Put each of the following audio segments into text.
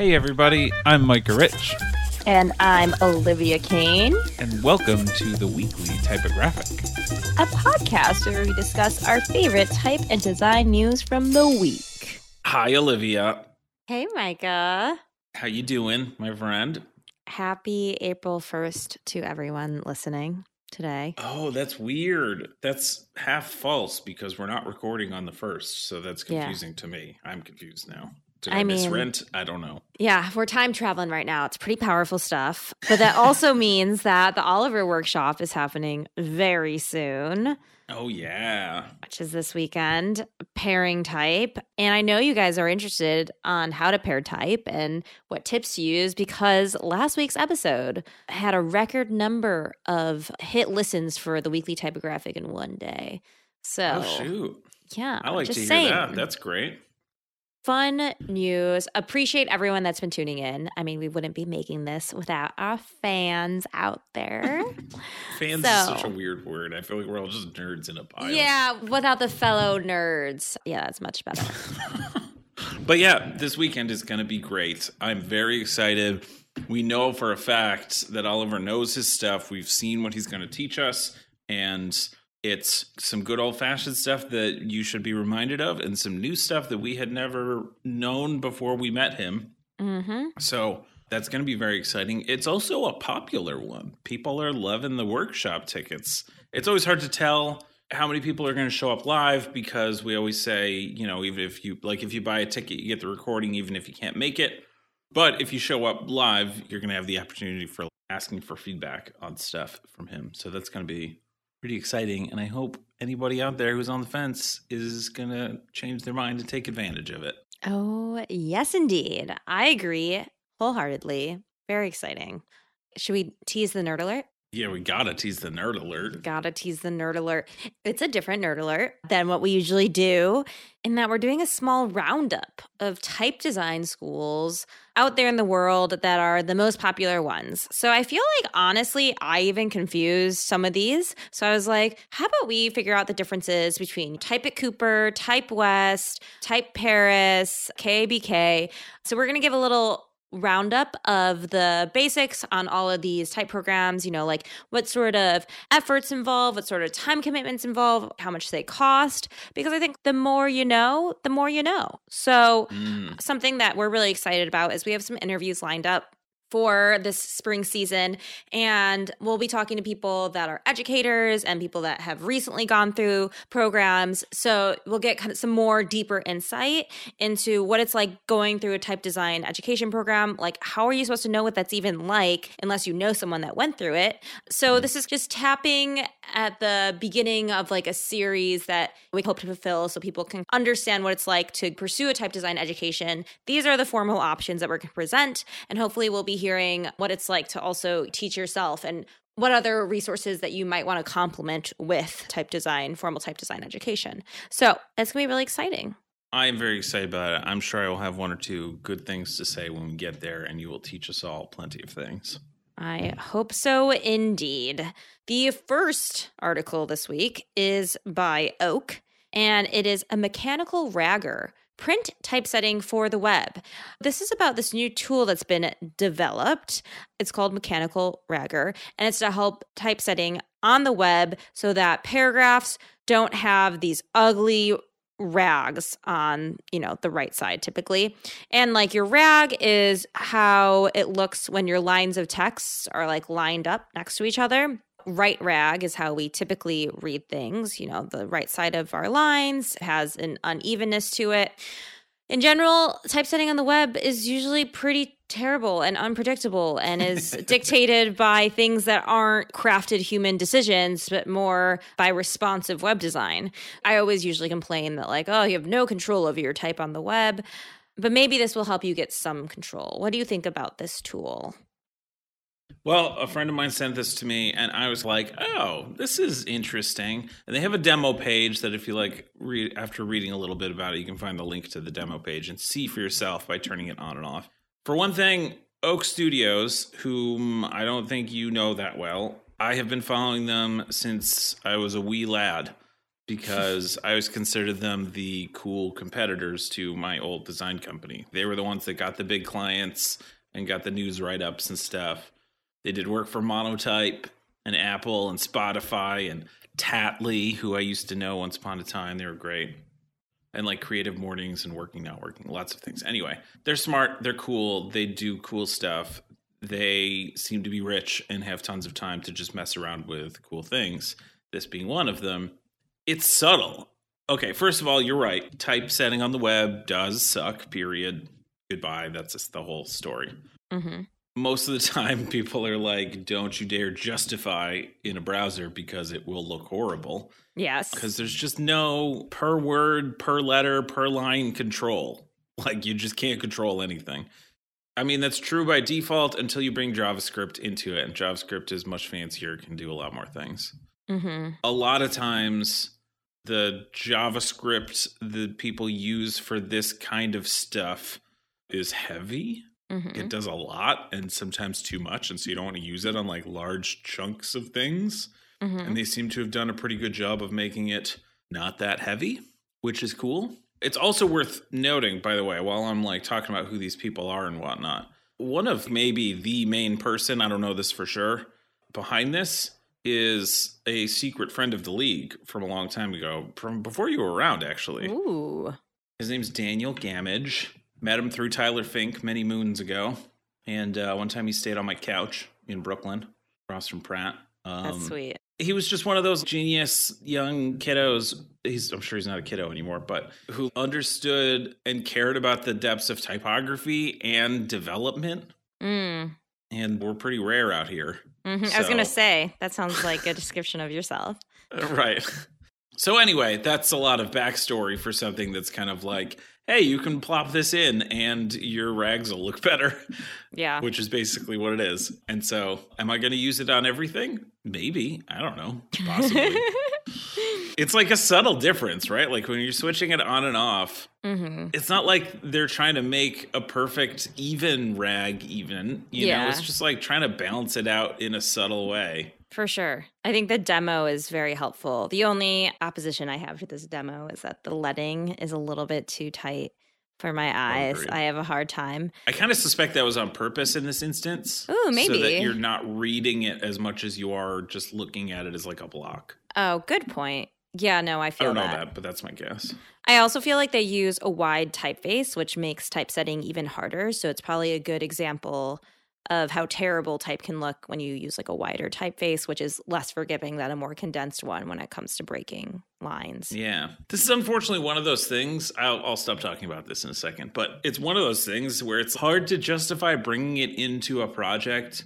Hey, everybody, I'm Micah Rich, And I'm Olivia King, and welcome to the weekly typographic. a podcast where we discuss our favorite type and design news from the week. Hi, Olivia. Hey, Micah. How you doing, my friend? Happy April 1st to everyone listening today. Oh, that's weird. That's half false because we're not recording on the first, so that's Yeah. confusing to me. I'm confused now. Did I, I miss mean- rent? I don't know. Yeah, we're time traveling right now. It's pretty powerful stuff. But that also means that the Oliver workshop is happening very soon. Oh yeah. which is this weekend, pairing type. And I know you guys are interested on how to pair type and what tips to use because last week's episode had a record number of hit listens for the weekly typographic in one day. So, Oh shoot. yeah, I like to hear saying. that. That's great. Fun news. Appreciate everyone that's been tuning in. I mean, we wouldn't be making this without our fans out there. Fans is such a weird word. I feel like we're all just nerds in a pile. yeah, without the fellow nerds. Yeah, that's much better. But yeah, this weekend is going to be great. I'm very excited. We know for a fact that Oliver knows his stuff. We've seen what he's going to teach us, and it's some good old fashioned stuff that you should be reminded of, and some new stuff that we had never known before we met him. hmm So that's going to be very exciting. It's also a popular one. People are loving the workshop tickets. It's always hard to tell how many people are going to show up live because we always say, you know, even if you like if you buy a ticket, you get the recording even if you can't make it. But if you show up live, you're going to have the opportunity for asking for feedback on stuff from him. So that's going to be pretty exciting and I hope anybody out there who's on the fence is going to change their mind and take advantage of it. Oh, yes, indeed. I agree wholeheartedly. Very exciting. Should we tease the nerd alert? Yeah, we got to tease the nerd alert. Gotta tease the nerd alert. It's a different nerd alert than what we usually do, in that we're doing a small roundup of type design schools out there in the world that are the most popular ones. So I feel like, honestly, I even confused some of these. So I was like, how about we figure out the differences between Type at Cooper, Type West, Type Paris, KABK? So we're gonna give a little roundup of the basics on all of these type programs, you know, like what sort of efforts involved, what sort of time commitments involved, how much they cost, because I think the more you know, the more you know. So, Mm. something that we're really excited about is we have some interviews lined up for this spring season. And we'll be talking to people that are educators and people that have recently gone through programs. So we'll get kind of some more deeper insight into what it's like going through a type design education program. Like how are you supposed to know what that's even like unless you know someone that went through it? So mm-hmm. this is just tapping at the beginning of like a series that we hope to fulfill so people can understand what it's like to pursue a type design education. These are the formal options that we're going to present and hopefully we'll be hearing what it's like to also teach yourself and what other resources that you might want to complement with type design, formal type design education. So it's gonna be really exciting. I am very excited about it. I'm sure I will have one or two good things to say when we get there, and you will teach us all plenty of things. I hope so indeed. The first article this week is by Oak, and it is a mechanical ragger print typesetting for the web. This is about this new tool that's been developed. It's called Mechanical Ragger, and it's to help typesetting on the web so that paragraphs don't have these ugly rags on, you know, the right side typically. And like your rag is how it looks when your lines of text are like lined up next to each other. Right rag is how we typically read things. You know, the right side of our lines has an unevenness to it. In general, typesetting on the web is usually pretty terrible and unpredictable and is dictated by things that aren't crafted human decisions, but more by responsive web design. I always usually complain that, like, oh, you have no control over your type on the web, but maybe this will help you get some control. What do you think about this tool? Well, a friend of mine sent this to me, and I was like, "Oh, this is interesting." And they have a demo page that, if you like, read after reading a little bit about it, you can find the link to the demo page and see for yourself by turning it on and off. For one thing, Oak Studios, whom I don't think you know that well, I have been following them since I was a wee lad because I always considered them the cool competitors to my old design company. They were the ones that got the big clients and got the news write ups and stuff. They did work for Monotype and Apple and Spotify and Tattly, who I used to know once upon a time. They were great. And like creative mornings and working, not working, lots of things. Anyway, they're smart, they're cool, they do cool stuff. They seem to be rich and have tons of time to just mess around with cool things. This being one of them. It's subtle. Okay, first of all, you're right. Typesetting on the web does suck, period. Goodbye. That's just the whole story. Mm-hmm. Most of the time, people are like, don't you dare justify in a browser because it will look horrible. Yes. Because there's just no per word, per letter, per line control. Like, you just can't control anything. I mean, that's true by default until you bring JavaScript into it, and JavaScript is much fancier, can do a lot more things. Mm-hmm. A lot of times, the JavaScript that people use for this kind of stuff is heavy. Mm-hmm. It does a lot and sometimes too much. And so you don't want to use it on like large chunks of things. Mm-hmm. And they seem to have done a pretty good job of making it not that heavy, which is cool. It's also worth noting, by the way, while I'm like talking about who these people are and whatnot, one of maybe the main person, I don't know this for sure, behind this is a secret friend of the league from a long time ago, from before you were around, actually. Ooh. His name's Daniel Gamage. Met him through Tyler Finck many moons ago. And uh, one time he stayed on my couch in Brooklyn, across from Pratt. Um, That's sweet. He was just one of those genius young kiddos. He's, I'm sure he's not a kiddo anymore, but who understood and cared about the depths of typography and development. Mm. And we're pretty rare out here. hmm I was going to say, that sounds like a description of yourself. right. So anyway, that's a lot of backstory for something that's kind of like, hey, you can plop this in and your rags will look better, Yeah. which is basically what it is. And so, am I going to use it on everything? Maybe. I don't know. Possibly. it's like a subtle difference, right? Like when you're switching it on and off, hmm it's not like they're trying to make a perfect even rag even, you know, Yeah. it's just like trying to balance it out in a subtle way. For sure. I think the demo is very helpful. The only opposition I have to this demo is that the leading is a little bit too tight for my oh, eyes. agreed. I have a hard time. I kind of suspect that was on purpose in this instance. Ooh, So that you're not reading it as much as you are just looking at it as like a block. Oh, good point. Yeah, no, I feel like I don't know that. that, but that's my guess. I also feel like they use a wide typeface, which makes typesetting even harder. So it's probably a good example of how terrible type can look when you use like a wider typeface, which is less forgiving than a more condensed one when it comes to breaking lines. Yeah. This is unfortunately one of those things. I'll, I'll stop talking about this in a second, but it's one of those things where it's hard to justify bringing it into a project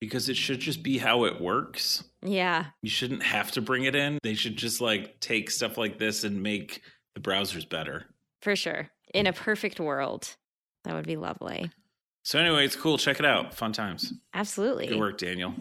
because it should just be how it works. Yeah. You shouldn't have to bring it in. They should just like take stuff like this and make the browsers better. For sure. In a perfect world, that would be lovely. So, anyway, it's cool. Check it out. Fun times. Absolutely. Good work, Daniel.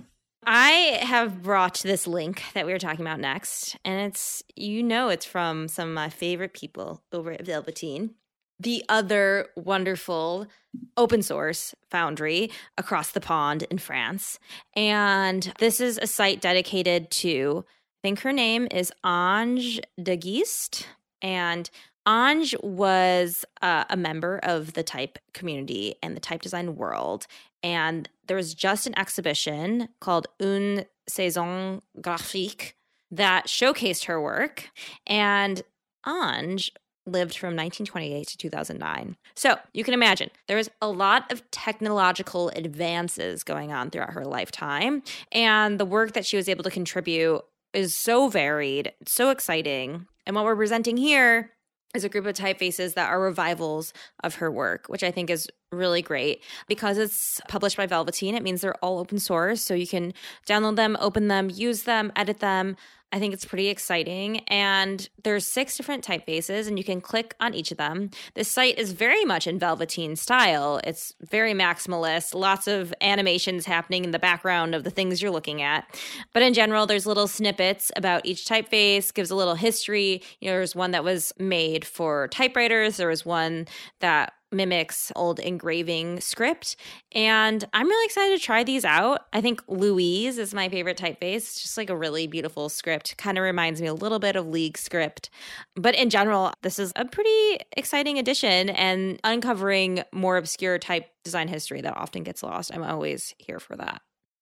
I have brought this link that we were talking about next, and it's, you know, it's from some of my favorite people over at Velvetyne, the other wonderful open source foundry across the pond in France. And this is a site dedicated to, I think her name is Ange Degheest. And Ange was uh, a member of the type community and the type design world. And there was just an exhibition called Une Saison Graphique that showcased her work. And Ange lived from 1928 to 2009. So you can imagine there was a lot of technological advances going on throughout her lifetime. And the work that she was able to contribute is so varied, so exciting. And what we're presenting here is a group of typefaces that are revivals of her work, which I think is really great. Because it's published by Velvetyne, it means they're all open source. So you can download them, open them, use them, edit them. I think it's pretty exciting. And there's six different typefaces, and you can click on each of them. This site is very much in Velvetyne style. It's very maximalist, lots of animations happening in the background of the things you're looking at. But in general, there's little snippets about each typeface, gives a little history. You know, there's one that was made for typewriters, there was one that mimics old engraving script. And I'm really excited to try these out. I think Louise is my favorite typeface. It's just like a really beautiful script. Kind of reminds me a little bit of League script. But in general, this is a pretty exciting addition and uncovering more obscure type design history that often gets lost. I'm always here for that.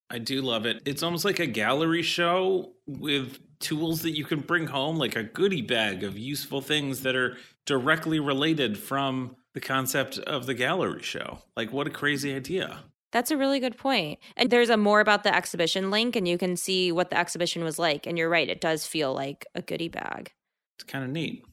I do love it. It's almost like a gallery show with tools that you can bring home, like a goodie bag of useful things that are directly related from the concept of the gallery show. Like, what a crazy idea. That's a really good point. And there's a more about the exhibition link, and you can see what the exhibition was like. And you're right, it does feel like a goodie bag. It's kind of neat.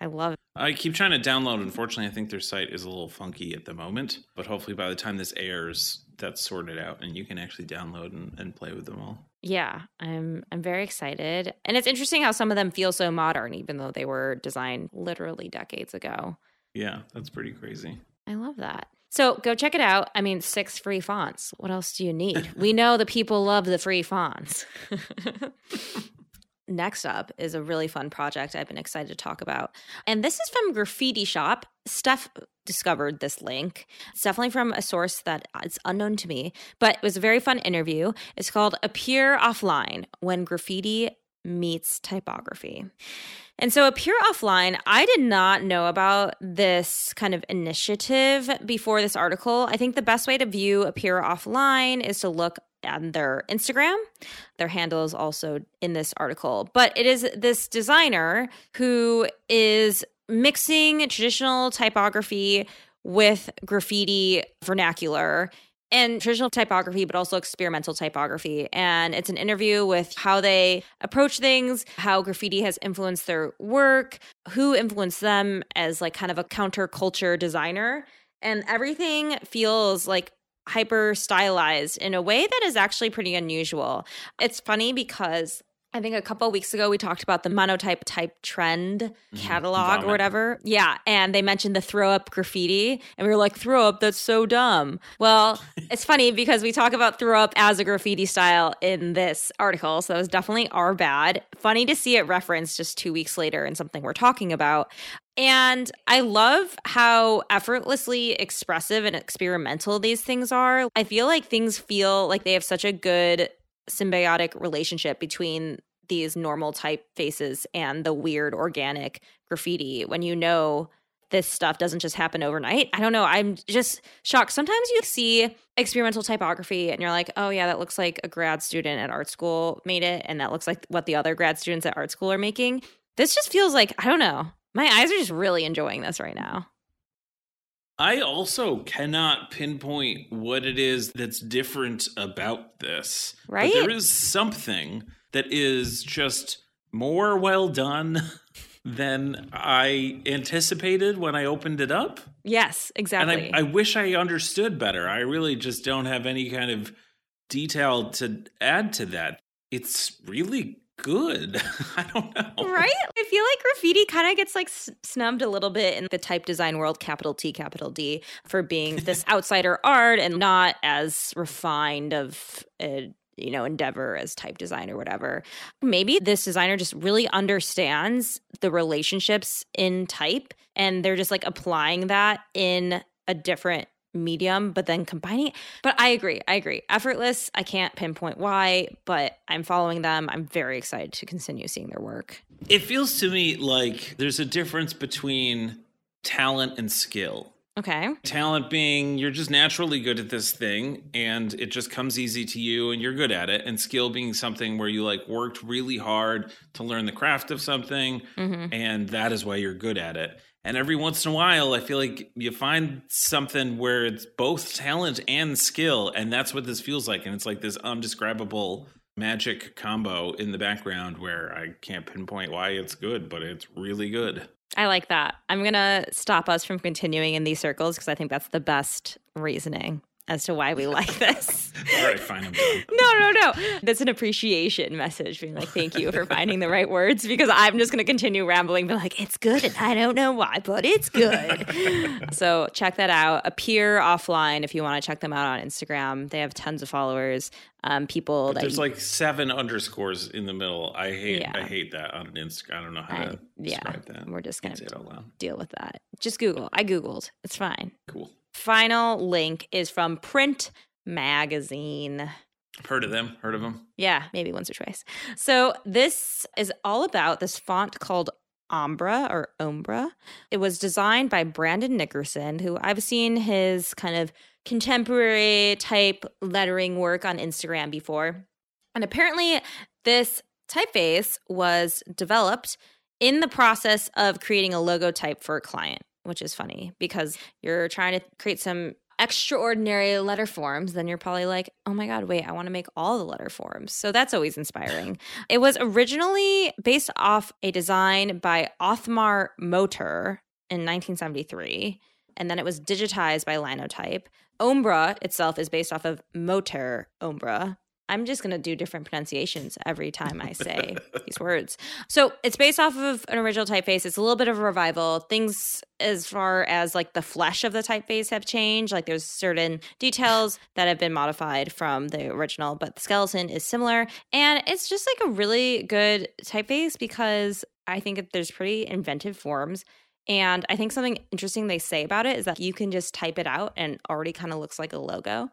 I love it. I keep trying to download. Unfortunately, I think their site is a little funky at the moment, but hopefully by the time this airs, that's sorted out and you can actually download and, and play with them all. Yeah, I'm I'm very excited. And it's interesting how some of them feel so modern, even though they were designed literally decades ago. Yeah, that's pretty crazy. I love that. So go check it out. I mean, six free fonts. What else do you need? we know the people love the free fonts. Next up is a really fun project I've been excited to talk about. And this is from Graffiti Shop. Steph discovered this link. It's definitely from a source that is unknown to me, but it was a very fun interview. It's called Appear Offline When Graffiti Meets Typography. And so, Appear Offline, I did not know about this kind of initiative before this article. I think the best way to view Appear Offline is to look at their Instagram. Their handle is also in this article. But it is this designer who is mixing traditional typography with graffiti vernacular and traditional typography, but also experimental typography. And it's an interview with how they approach things, how graffiti has influenced their work, who influenced them as like kind of a counterculture designer. And everything feels like hyper stylized in a way that is actually pretty unusual. It's funny because I think a couple weeks ago we talked about the monotype type trend mm-hmm. catalog or whatever. Yeah, and they mentioned the throw up graffiti and we were like throw up that's so dumb. Well, it's funny because we talk about throw up as a graffiti style in this article, so that was definitely our bad. Funny to see it referenced just 2 weeks later in something we're talking about. And I love how effortlessly expressive and experimental these things are. I feel like things feel like they have such a good symbiotic relationship between these normal typefaces and the weird organic graffiti when you know this stuff doesn't just happen overnight. I don't know. I'm just shocked. Sometimes you see experimental typography and you're like, oh, yeah, that looks like a grad student at art school made it. And that looks like what the other grad students at art school are making. This just feels like, I don't know. My eyes are just really enjoying this right now. I also cannot pinpoint what it is that's different about this. Right. But there is something that is just more well done than I anticipated when I opened it up. Yes, exactly. And I, I wish I understood better. I really just don't have any kind of detail to add to that. It's really good. I don't know. Right? I feel like graffiti kind of gets like snubbed a little bit in the type design world, capital T, capital D, for being this outsider art and not as refined of a you know, endeavor as type design or whatever. Maybe this designer just really understands the relationships in type and they're just like applying that in a different medium, but then combining it. But I agree. I agree. Effortless. I can't pinpoint why, but I'm following them. I'm very excited to continue seeing their work. It feels to me like there's a difference between talent and skill. Okay. Talent being you're just naturally good at this thing and it just comes easy to you and you're good at it. And skill being something where you like worked really hard to learn the craft of something mm-hmm. and that is why you're good at it. And every once in a while, I feel like you find something where it's both talent and skill. And that's what this feels like. And it's like this undescribable magic combo in the background where I can't pinpoint why it's good, but it's really good. I like that. I'm going to stop us from continuing in these circles because I think that's the best reasoning. As to why we like this. All right, fine. I'm done. No, no, no. That's an appreciation message being like, thank you for finding the right words because I'm just going to continue rambling, but like, it's good and I don't know why, but it's good. so check that out. Appear offline if you want to check them out on Instagram. They have tons of followers. Um, people that There's you- like seven underscores in the middle. I hate Yeah. I hate that on Instagram. I don't know how I- to yeah, describe that. we're just going Say to it out loud. deal with that. Just Google. I Googled. It's fine. Cool. Final link is from Print Magazine. I've Heard of them? Heard of them? Yeah, maybe once or twice. So this is all about this font called Ombra or Ombra. It was designed by Brandon Nickerson, who I've seen his kind of contemporary type lettering work on Instagram before. And apparently this typeface was developed in the process of creating a logo type for a client, which is funny because you're trying to create some extraordinary letter forms, then you're probably like, oh my God, wait, I want to make all the letter forms. So that's always inspiring. it was originally based off a design by Othmar Motter in 1973, and then it was digitized by Linotype. Ombra itself is based off of Motter Ombra. I'm just going to do different pronunciations every time I say these words. So it's based off of an original typeface. It's a little bit of a revival. Things as far as like the flesh of the typeface have changed. Like there's certain details that have been modified from the original, but the skeleton is similar. And it's just like a really good typeface because I think that there's pretty inventive forms. And I think something interesting they say about it is that you can just type it out and already kind of looks like a logo.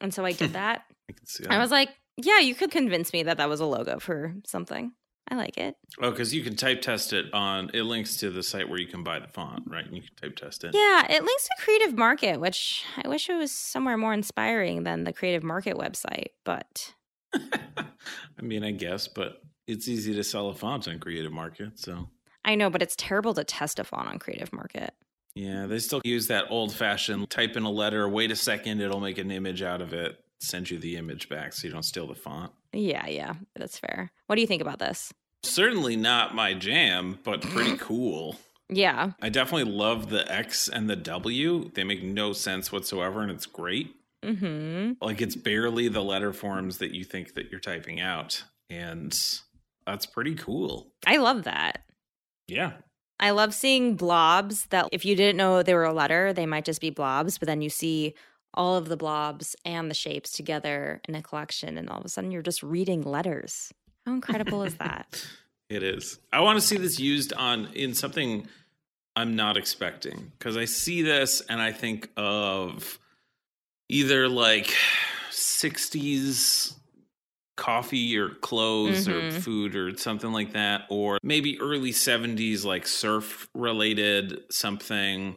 And so I did that. I can see that. I was like, yeah, you could convince me that that was a logo for something. I like it. oh, because you can type test it on. It links to the site where you can buy the font, right? And You can type test it. Yeah, it links to Creative Market, which I wish it was somewhere more inspiring than the Creative Market website, but I mean, I guess, but it's easy to sell a font on Creative Market, so I know, but it's terrible to test a font on Creative Market. yeah, they still use that old-fashioned type in a letter, wait a second, it'll make an image out of it, send you the image back, so you don't steal the font. Yeah, yeah, that's fair. What do you think about this? Certainly not my jam, but pretty cool. Yeah, I definitely love the X and the W. They make no sense whatsoever, and it's great. mm-hmm. Like it's barely the letter forms that you think that you're typing out, and that's pretty cool. I love that. Yeah, I love seeing blobs that if you didn't know they were a letter, they might just be blobs, but then you see all of the blobs and the shapes together in a collection, and all of a sudden you're just reading letters. How incredible is that? It is. I want to see this used on in something I'm not expecting because I see this and I think of either like 60s coffee or clothes or Mhm. food or something like that or maybe early 70s like surf related something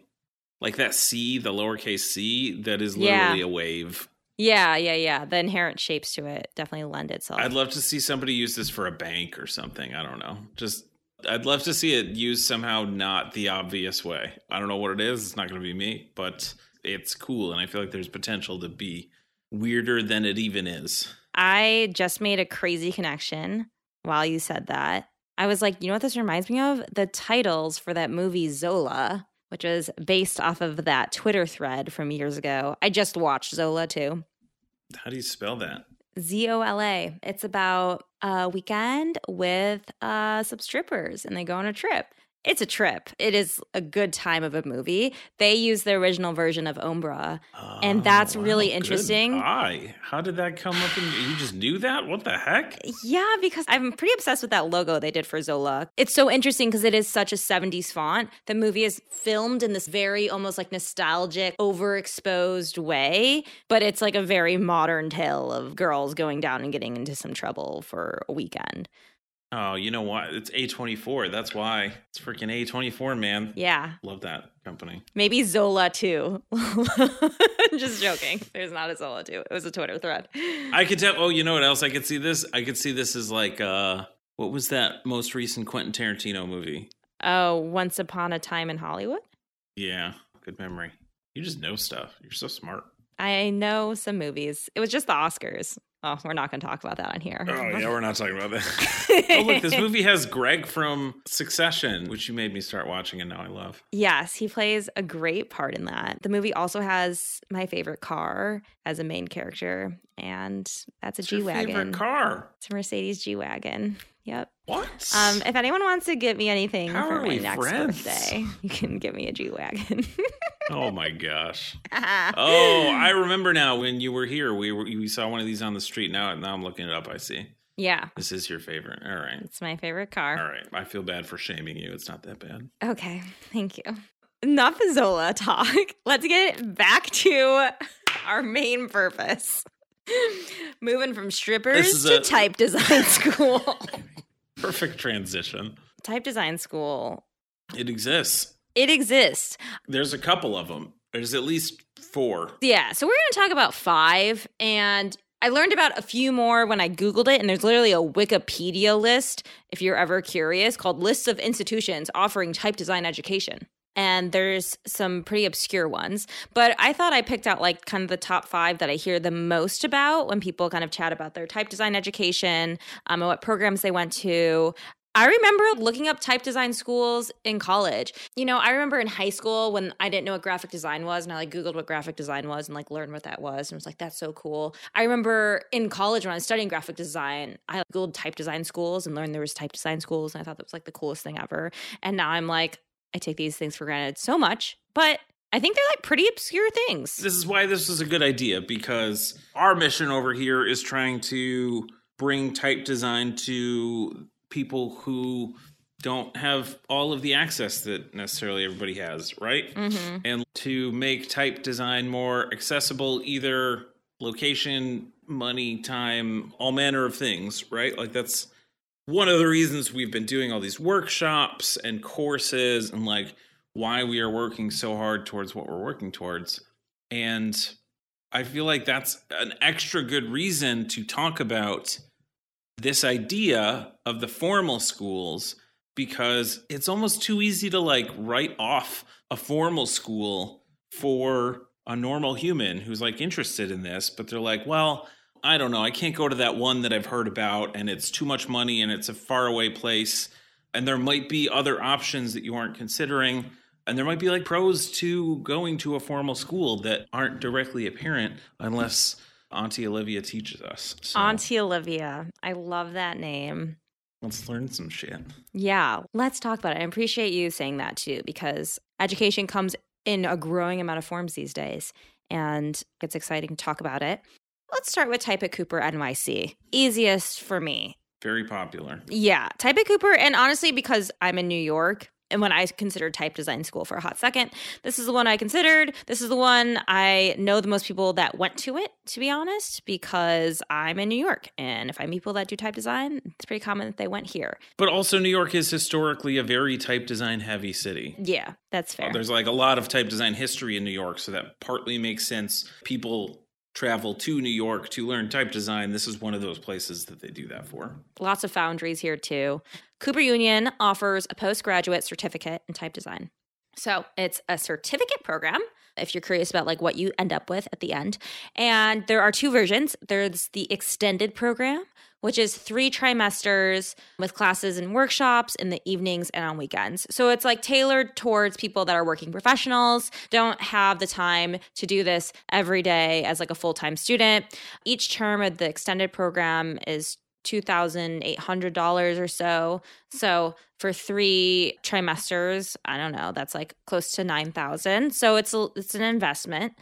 like that C, the lowercase c that is Yeah. literally a wave. Yeah, yeah, yeah. The inherent shapes to it definitely lend itself. I'd love to see somebody use this for a bank or something. I don't know. Just I'd love to see it used somehow not the obvious way. I don't know what it is. It's not going to be me, but it's cool and I feel like there's potential to be weirder than it even is. I just made a crazy connection while you said that. I was like, you know what this reminds me of? The titles for that movie Zola, which is based off of that Twitter thread from years ago. I just watched Zola too. How do you spell that? Z O L A. It's about a weekend with uh, some strippers and they go on a trip. It's a trip. It is a good time of a movie. They use the original version of Umbra. And oh, that's really Oh, interesting. eye. How did that come up? And you just knew that? What the heck? Yeah, because I'm pretty obsessed with that logo they did for Zola. It's so interesting because it is such a 70s font. The movie is filmed in this very almost like nostalgic, overexposed way, but it's like a very modern tale of girls going down and getting into some trouble for a weekend. Oh, you know what? It's A24. That's why. It's freaking A24, man. Yeah, Love that company. maybe Zola too. Just joking. There's not a Zola too. It was a Twitter thread. I could tell. Oh, you know what else? I could see this. I could see this as like, uh, what was that most recent Quentin Tarantino movie? Oh, Once Upon a Time in Hollywood? Yeah, good memory. You just know stuff. You're so smart. I know some movies. It was just the Oscars. Oh, we're not going to talk about that on here. Oh, yeah, we're not talking about that. oh, look, this movie has Greg from Succession, which you made me start watching and now I love. Yes, he plays a great part in that. The movie also has my favorite car as a main character, and that's a G wagon. Favorite car? It's a Mercedes G wagon. Yep. What? Um, if anyone wants to get me anything How for my next friends? birthday, you can give me a G wagon. oh my gosh. Oh, I remember now when you were here. We were we saw one of these on the street. Now, now I'm looking it up. I see. yeah, This is your favorite. All right. it's my favorite car. All right. I feel bad for shaming you. It's not that bad. Okay, thank you. Enough Zola talk. Let's get back to our main purpose. Moving from strippers to a- type design school. Perfect transition. type design school. It exists. It exists. There's a couple of them. There's at least four. Yeah, so we're going to talk about five. And I learned about a few more when I Googled it. And there's literally a Wikipedia list, if you're ever curious, called Lists of Institutions Offering Type Design Education. And there's some pretty obscure ones. But I thought I picked out like kind of the top five that I hear the most about when people kind of chat about their type design education um, and what programs they went to. I remember looking up type design schools in college. You know, I remember in high school when I didn't know what graphic design was and I like Googled what graphic design was and like learned what that was and was like, that's so cool. I remember in college when I was studying graphic design, I Googled type design schools and learned there was type design schools and I thought that was like the coolest thing ever. And now I'm like, I take these things for granted so much, but I think they're like pretty obscure things. This is why this is a good idea because our mission over here is trying to bring type design to people who don't have all of the access that necessarily everybody has, right? Mm-hmm. And to make type design more accessible, either location, money, time, all manner of things, right? Like that's one of the reasons we've been doing all these workshops and courses and like why we are working so hard towards what we're working towards. And I feel like that's an extra good reason to talk about this idea of the formal schools because it's almost too easy to like write off a formal school for a normal human who's like interested in this, but they're like, well, I don't know. I can't go to that one that I've heard about, and it's too much money, and it's a faraway place, and there might be other options that you aren't considering, and there might be like pros to going to a formal school that aren't directly apparent unless Auntie Olivia teaches us. So Auntie Olivia. I love that name. let's learn some shit. Yeah, let's talk about it. I appreciate you saying that too, because education comes in a growing amount of forms these days, and it's exciting to talk about it. Let's start with Type at Cooper NYC. Easiest for me. Very popular. Yeah, Type at Cooper, and honestly, because I'm in New York, and when I considered type design school for a hot second, this is the one I considered. This is the one I know the most people that went to it, to be honest, because I'm in New York. And if I meet people that do type design, it's pretty common that they went here. But also, New York is historically a very type design heavy city. Yeah, that's fair. There's like a lot of type design history in New York, so that partly makes sense. People travel to New York to learn type design. This is one of those places that they do that for. Lots of foundries here too. Cooper Union offers a postgraduate certificate in type design. So it's a certificate program if you're curious about like what you end up with at the end. And there are two versions. There's the extended program, which is three trimesters with classes and workshops in the evenings and on weekends. So it's like tailored towards people that are working professionals, don't have the time to do this every day as like a full-time student. Each term of the extended program is $2,800 or so. So for three trimesters, I don't know, that's like close to 9,000. So it's a, it's an investment.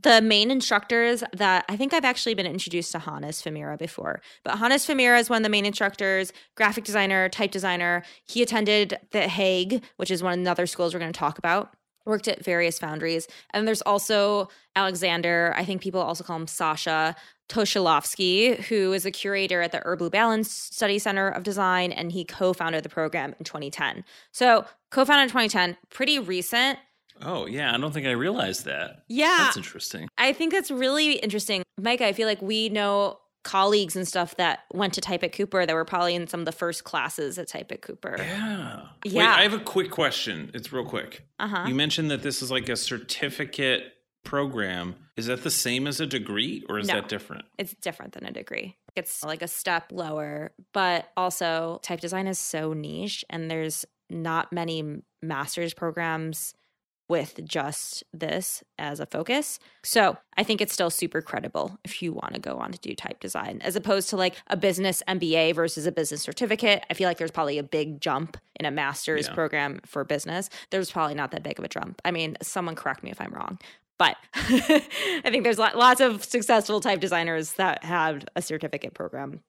The main instructors that I think I've actually been introduced to Hannes Famira before, but Hannes Famira is one of the main instructors, graphic designer, type designer. He attended the Hague, which is one of the other schools we're going to talk about worked at various foundries. And there's also Alexander, I think people also call him Sasha Tochilovsky, who is a curator at the Herb Lubalin Study Center of Design, and he co-founded the program in 2010. So co-founded in 2010, pretty recent. Oh, yeah. I don't think I realized that. Yeah. That's interesting. I think that's really interesting. Micah, I feel like we know colleagues and stuff that went to Type at Cooper that were probably in some of the first classes at Type at Cooper. Yeah. Wait, Yeah. I have a quick question. It's real quick. Uh-huh. You mentioned that this is like a certificate program, is that the same as a degree or is No. that different? It's different than a degree. It's like a step lower, but also type design is so niche and there's not many master's programs with just this as a focus. So I think it's still super credible if you want to go on to do type design, as opposed to like a business MBA versus a business certificate. I feel like there's probably a big jump in a master's Yeah. program for business. There's probably not that big of a jump. I mean, someone correct me if I'm wrong. But I think there's lots of successful type designers that have a certificate program.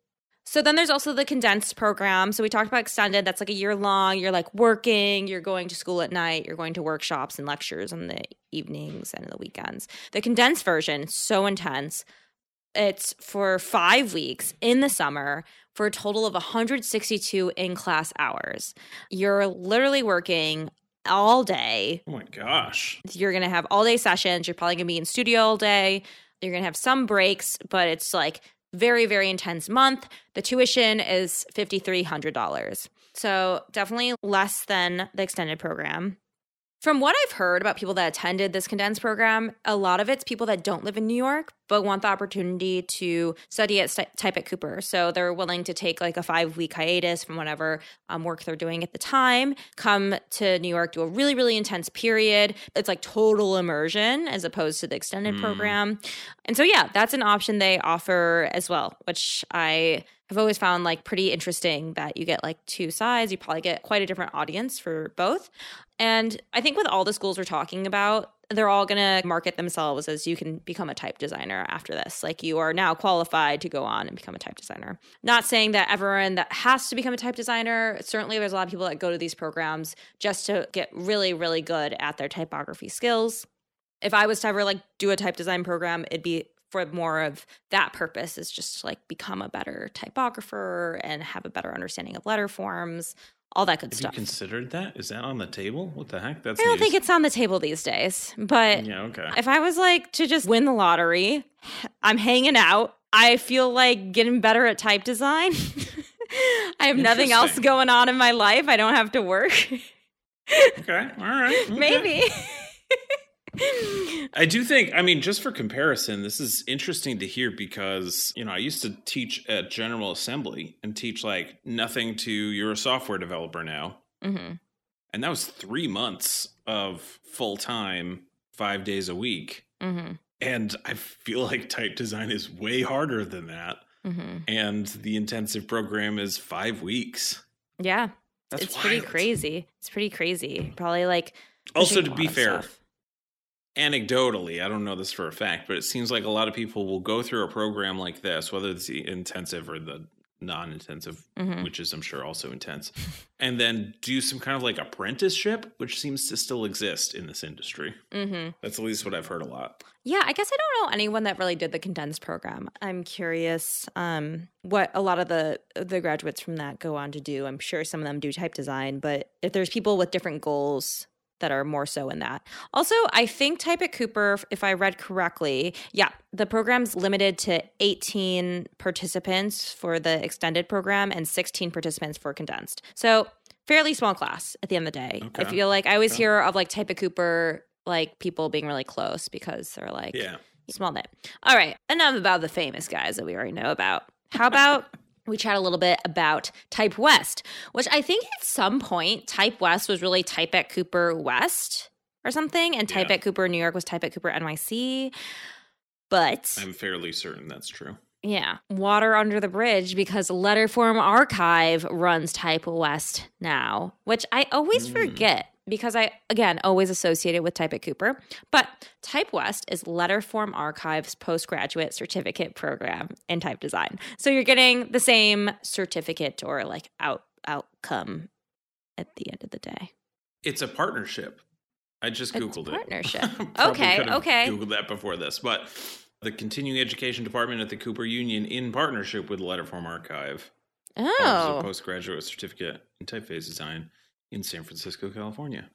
So then there's also the condensed program. So we talked about extended. That's like a year long. You're like working, you're going to school at night, you're going to workshops and lectures on the evenings and the weekends. The condensed version so intense. It's for five weeks in the summer for a total of 162 in class hours. You're literally working all day Oh my gosh. you're going to have all day sessions. You're probably going to be in studio all day. You're going to have some breaks, but it's like very, very intense month. The tuition is $5,300. So definitely less than the extended program. From what I've heard about people that attended this condensed program, a lot of it's people that don't live in New York but want the opportunity to study at Sti- Type at Cooper. So they're willing to take like a five week hiatus from whatever um, work they're doing at the time, come to New York, do a really, really intense period. It's like total immersion as opposed to the extended Mm. program. And so, yeah, that's an option they offer as well, which I have always found like pretty interesting that you get like two sides. You probably get quite a different audience for both. And I think with all the schools we're talking about, they're all going to market themselves as you can become a type designer after this. Like you are now qualified to go on and become a type designer. Not saying that everyone that has to become a type designer, certainly there's a lot of people that go to these programs just to get really, really good at their typography skills. If I was to ever like do a type design program, it'd be for more of that purpose is just to like become a better typographer and have a better understanding of letter forms, all that good Have stuff. you considered that? Is that on the table? What the heck? That's I don't news. think it's on the table these days, but Yeah, okay. if I was like to just win the lottery, I'm hanging out. I feel like getting better at type design. I have nothing else going on in my life. I don't have to work. Okay. All right. okay. Maybe. I do think, I mean, just for comparison, this is interesting to hear because, you know, I used to teach at General Assembly and teach like nothing to you're a software developer now. hmm And that was three months of full time, five days a week. hmm And I feel like type design is way harder than that. hmm And the intensive program is five weeks. Yeah, That's it's pretty crazy. It's pretty crazy. Probably like Also, to be fair, stuff. Anecdotally, I don't know this for a fact, but it seems like a lot of people will go through a program like this, whether it's the intensive or the non-intensive, Mhm. which is I'm sure also intense, and then do some kind of like apprenticeship, which seems to still exist in this industry. Mhm. That's at least what I've heard a lot. Yeah, I guess I don't know anyone that really did the condensed program. I'm curious um, what a lot of the the graduates from that go on to do. I'm sure some of them do type design, but if there's people with different goals that are more so in that. Also, I think Type at Cooper, if I read correctly, yeah, the program's limited to 18 participants for the extended program and 16 participants for condensed. So fairly small class at the end of the day. I feel like I always Okay. hear of like Type at Cooper, like people being really close because they're like Yeah. Small knit. All right. Enough about the famous guys that we already know about. How about we chat a little bit about Type West, which I think at some point Type West was really Type at Cooper West or something, and Type Yeah. at Cooper New York was Type at Cooper NYC. But I'm fairly certain that's true. yeah, water under the bridge because Letterform Archive runs Type West now, which I always Mm. forget because I, again, always associate it with Type at Cooper. But Type West is Letterform Archive's postgraduate certificate program in type design. So you're getting the same certificate or like out outcome at the end of the day. It's a partnership. I just It's a googled partnership. it. Partnership. Okay, okay. Googled that before this, but the continuing education department at the Cooper Union, in partnership with Letterform Archive, offers a Oh, postgraduate certificate in typeface design in San Francisco, California.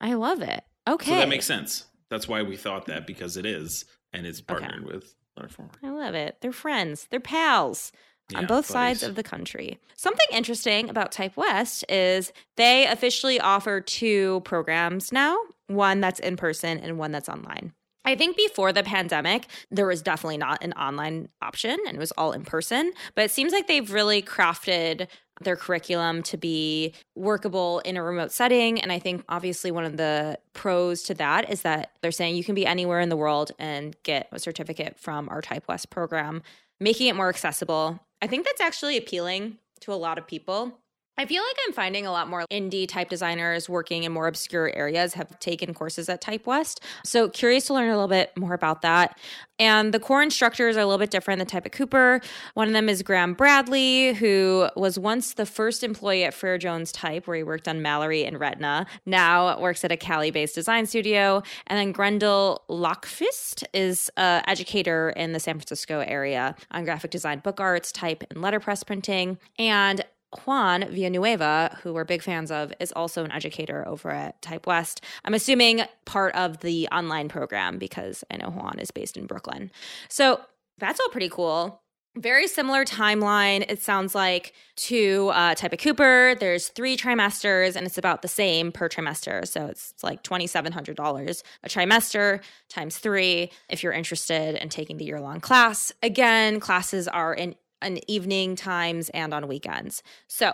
I love it. Okay. So that makes sense. That's why we thought that because it is, and it's Okay. partnered with Letterform. I love it. They're friends. They're pals. on Yeah, both sides of the country. Something interesting about Type West is they officially offer two programs now one that's in person and one that's online. I think before the pandemic, there was definitely not an online option and it was all in person. But it seems like they've really crafted their curriculum to be workable in a remote setting. And I think obviously one of the pros to that is that they're saying you can be anywhere in the world and get a certificate from our Type West program, making it more accessible. I think that's actually appealing to a lot of people. I feel like I'm finding a lot more indie type designers working in more obscure areas have taken courses at Type West. So curious to learn a little bit more about that. And the core instructors are a little bit different than Type at Cooper. One of them is Graham Bradley, who was once the first employee at Frere Jones Type, where he worked on Mallory and Retina. Now works at a Cali-based design studio. And then Grendl Löfkvist is an educator in the San Francisco area on graphic design, book arts, type, and letterpress printing. And Juan Villanueva, who we're big fans of, is also an educator over at Type West. I'm assuming part of the online program because I know Juan is based in Brooklyn. So that's all pretty cool. Very similar timeline, it sounds like, to uh, Type at Cooper. There's three trimesters and it's about the same per trimester. So it's, it's like $2,700 a trimester times three if you're interested in taking the year long class. Again, classes are in on evening times and on weekends. So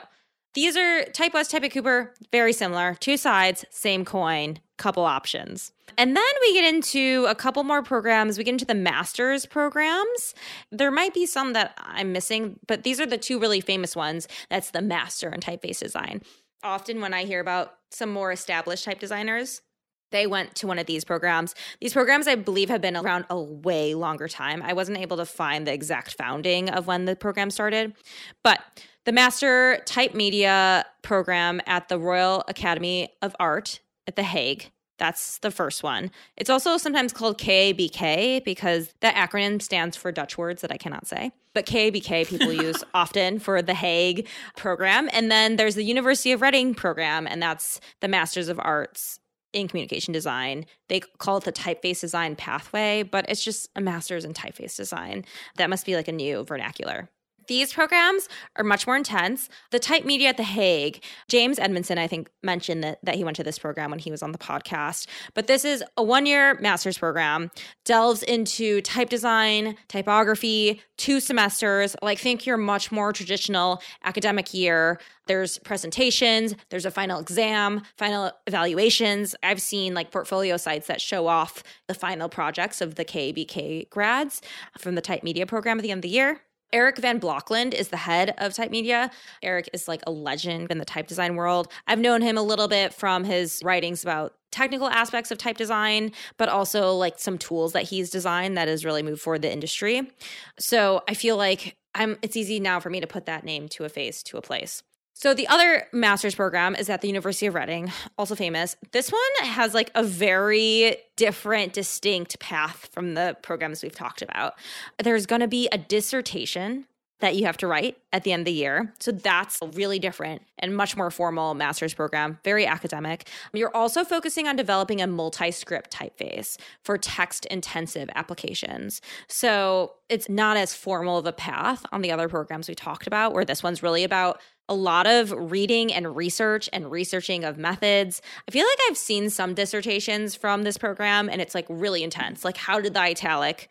these are TypeWest, Type at Cooper, very similar. Two sides, same coin, couple options. And then we get into a couple more programs. We get into the master's programs. There might be some that I'm missing, but these are the two really famous ones. That's the master in typeface design. Often when I hear about some more established type designers, they went to one of these programs. These programs, I believe, have been around a way longer time. I wasn't able to find the exact founding of when the program started, but the Master Type Media program at the Royal Academy of Art at The Hague. That's the first one. It's also sometimes called KABK because that acronym stands for Dutch words that I cannot say. But KABK people use often for the Hague program. And then there's the University of Reading program, and that's the Masters of Arts in communication design. They call it the typeface design pathway, but it's just a master's in typeface design. That must be like a new vernacular. These programs are much more intense. The type media at The Hague, James Edmondson, I think, mentioned that, that he went to this program when he was on the podcast. But this is a one year master's program, delves into type design, typography, two semesters. Like, think your much more traditional academic year. There's presentations, there's a final exam, final evaluations. I've seen like portfolio sites that show off the final projects of the KABK grads from the type media program at the end of the year. Erik van Blokland is the head of Type Media. Erik is like a legend in the type design world. I've known him a little bit from his writings about technical aspects of type design, but also like some tools that he's designed that has really moved forward the industry. So I feel like I'm it's easy now for me to put that name to a face to a place. So the other master's program is at the University of Reading, also famous. This one has like a very different, distinct path from the programs we've talked about. There's going to be a dissertation that you have to write at the end of the year. So that's really different and much more formal master's program, very academic. You're also focusing on developing a multi-script typeface for text intensive applications. So it's not as formal of a path on the other programs we talked about where this one's really about a lot of reading and research and researching of methods. I feel like I've seen some dissertations from this program and it's like really intense. Like, how did the italic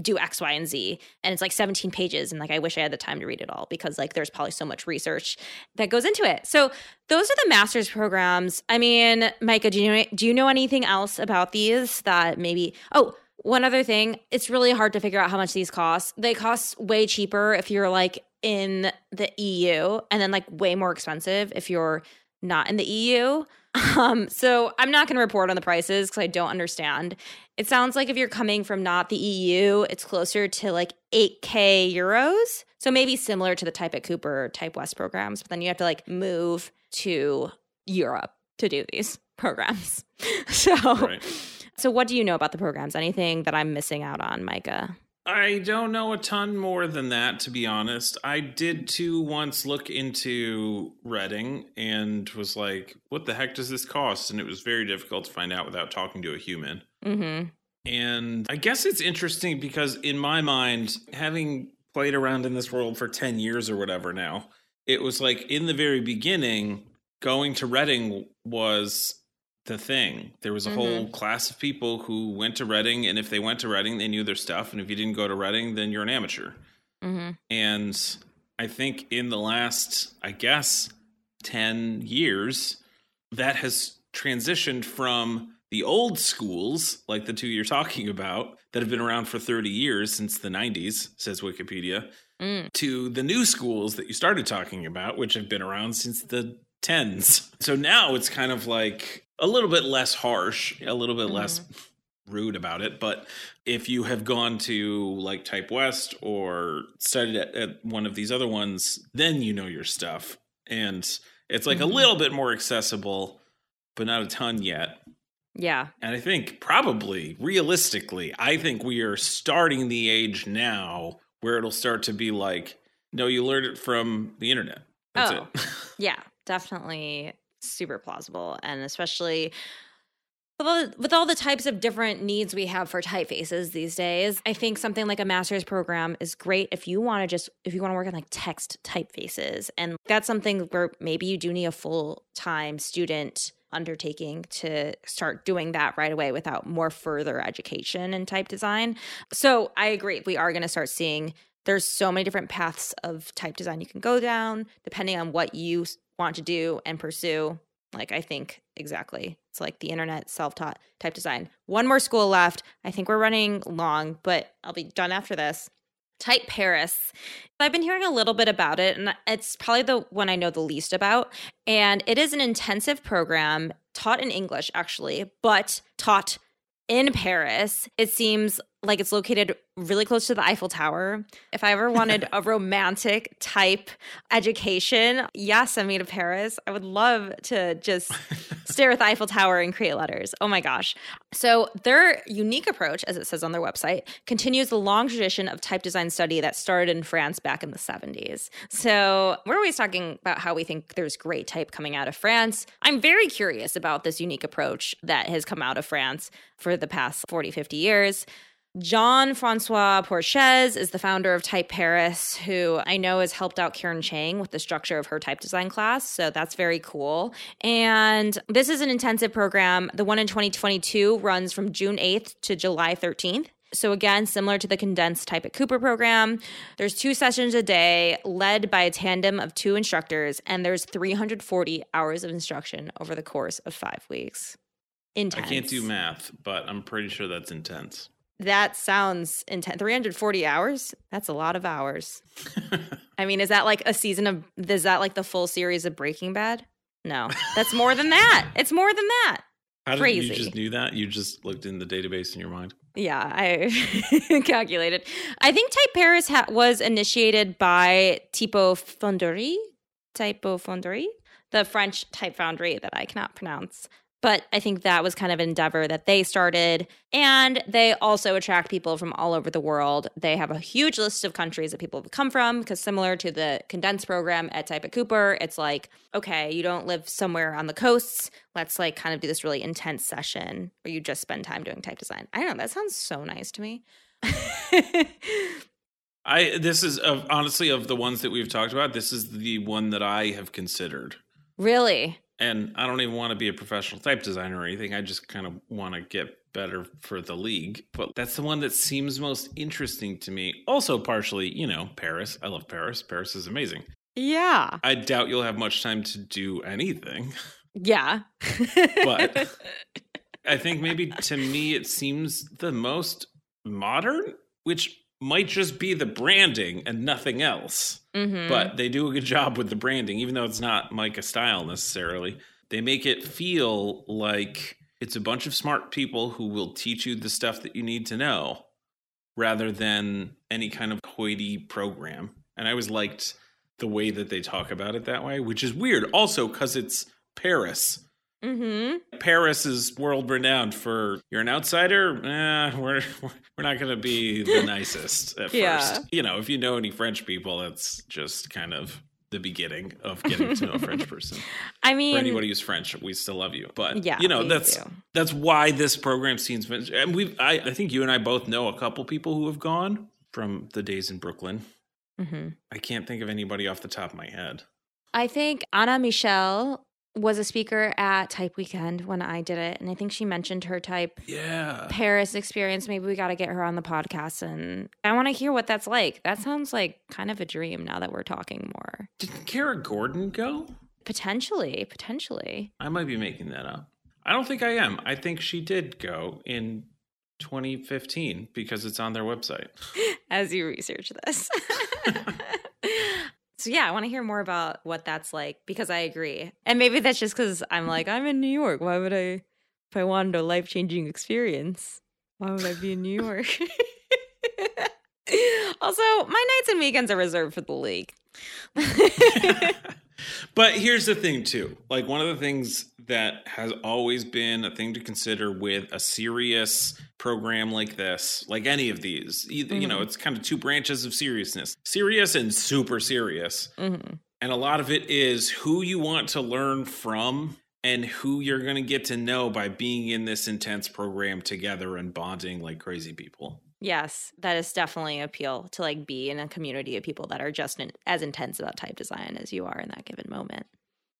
do X, Y, and Z? And it's like 17 pages. And like, I wish I had the time to read it all because like there's probably so much research that goes into it. So, those are the master's programs. I mean, Micah, do you know, do you know anything else about these that maybe, oh, one other thing, it's really hard to figure out how much these cost. They cost way cheaper if you're like in the EU and then like way more expensive if you're not in the EU. Um, so I'm not going to report on the prices because I don't understand. It sounds like if you're coming from not the EU, it's closer to like 8K euros. So maybe similar to the Type at Cooper, TypeWest programs, but then you have to like move to Europe to do these programs. so, right. so what do you know about the programs? Anything that I'm missing out on, Micah? I don't know a ton more than that, to be honest. I did too once look into Reading and was like, what the heck does this cost? And it was very difficult to find out without talking to a human. Mm-hmm. And I guess it's interesting because, in my mind, having played around in this world for 10 years or whatever now, it was like in the very beginning, going to Reading was the thing. There was a Mhm. whole class of people who went to Reading, and if they went to Reading, they knew their stuff. And if you didn't go to Reading, then you're an amateur. hmm And I think in the last, I guess, 10 years, that has transitioned from the old schools, like the two you're talking about, that have been around for 30 years since the 90s, says Wikipedia, Mm. to the new schools that you started talking about, which have been around since the 10s. So now it's kind of like a little bit less harsh, a little bit less rude about it. But if you have gone to like TypeWest or studied at, at one of these other ones, then you know your stuff. And it's like Mhm. a little bit more accessible, but not a ton yet. Yeah. And I think probably realistically, I think we are starting the age now where it'll start to be like, no, you learned it from the internet. That's Oh. it. Yeah, definitely super plausible. And especially with all, the types of different needs we have for typefaces these days, I think something like a master's program is great if you want to just, if you want to work on like text typefaces. And that's something where maybe you do need a full time student undertaking to start doing that right away without more further education in type design. So I agree. We are going to start seeing there's so many different paths of type design you can go down depending on what you want to do and pursue. Like, I think exactly. It's like the internet self taught type design. One more school left. I think we're running long, but I'll be done after this. Type Paris. I've been hearing a little bit about it, and it's probably the one I know the least about. And it is an intensive program taught in English, actually, but taught in Paris. It seems like it's located really close to the Eiffel Tower. If I ever wanted a romantic type education, yeah, send me to Paris. I would love to just stare at the Eiffel Tower and create letters. Oh my gosh. So, their unique approach, as it says on their website, continues the long tradition of type design study that started in France back in the 70s. So, we're always talking about how we think there's great type coming out of France. I'm very curious about this unique approach that has come out of France for the past 40, 50 years. Jean François Porchez is the founder of Type Paris, who I know has helped out Karen Cheng with the structure of her type design class. So that's very cool. And this is an intensive program. The one in 2022 runs from June 8th to July 13th. So, again, similar to the condensed Type at Cooper program, there's two sessions a day led by a tandem of two instructors, and there's 340 hours of instruction over the course of five weeks. Intense. I can't do math, but I'm pretty sure that's intense. That sounds intense. 340 hours? That's a lot of hours. I mean, is that like a season of, is that like the full series of Breaking Bad? No, that's more than that. It's more than that. How did Crazy. you just knew that? You just looked in the database in your mind. Yeah, I calculated. I think Type Paris ha- was initiated by Tipo Fonderie, Typofonderie, the French type foundry that I cannot pronounce. But I think that was kind of an endeavor that they started. And they also attract people from all over the world. They have a huge list of countries that people have come from because, similar to the condensed program at Type at Cooper, it's like, okay, you don't live somewhere on the coasts. Let's like kind of do this really intense session where you just spend time doing type design. I don't know. That sounds so nice to me. I this is of honestly of the ones that we've talked about, this is the one that I have considered. really? And I don't even want to be a professional type designer or anything. I just kind of want to get better for the league. But that's the one that seems most interesting to me. Also, partially, you know, Paris. I love Paris. Paris is amazing. Yeah. I doubt you'll have much time to do anything. Yeah. But- I think maybe to me it seems the most modern, which might just be the branding and nothing else. Mhm. But they do a good job with the branding, even though it's not Micah style necessarily. They make it feel like it's a bunch of smart people who will teach you the stuff that you need to know rather than any kind of hoity program. And I always liked the way that they talk about it that way, which is weird also because it's Paris. Mhm. Paris is world renowned for you're an outsider. Eh, we're we're not going to be the nicest at Yeah. first. You know, if you know any French people, that's just kind of the beginning of getting to know a French person. I mean, For anybody who's French, we still love you. But yeah, you know, that's do. that's why this program seems. And we, I, I think you and I both know a couple people who have gone from the days in Brooklyn. Mhm. I can't think of anybody off the top of my head. I think Anna Michel was a speaker at Type Weekend when I did it. And I think she mentioned her type Yeah. Paris experience. Maybe we got to get her on the podcast. And I want to hear what that's like. That sounds like kind of a dream now that we're talking more. Didn't Kara Gordon go? Potentially, potentially. I might be making that up. I don't think I am. I think she did go in 2015 because it's on their website. As you research this. so, yeah, I want to hear more about what that's like because I agree. And maybe that's just because I'm like, I'm in New York. Why would I, if I wanted a life changing experience, why would I be in New York? also, my nights and weekends are reserved for the league. but here's the thing too. Like one of the things that has always been a thing to consider with a serious program like this like any of these either, you know Mhm. it's kind of two branches of seriousness serious and super serious. Hmm and a lot of it is who you want to learn from and who you're going to get to know by being in this intense program together and bonding like crazy people Yes, that is definitely appeal to like be in a community of people that are just in, as intense about type design as you are in that given moment.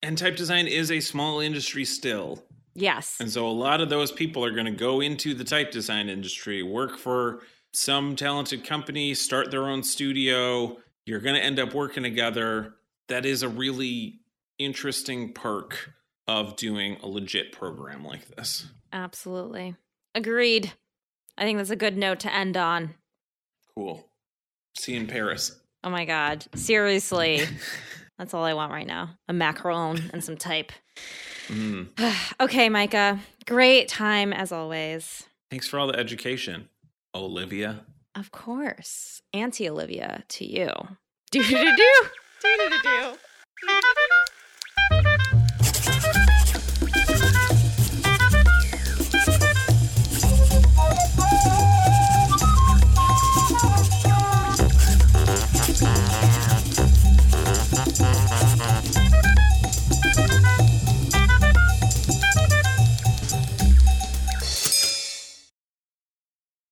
and type design is a small industry still Yes. And so a lot of those people are going to go into the type design industry, work for some talented company, start their own studio. You're going to end up working together. That is a really interesting perk of doing a legit program like this. Absolutely. Agreed. I think that's a good note to end on. Cool. See you in Paris. Oh my God. Seriously. that's all I want right now a macaron and some type. Mm. okay, Micah. Great time as always. Thanks for all the education, Olivia. Of course. Auntie Olivia to you. Do do do do. Do do do do.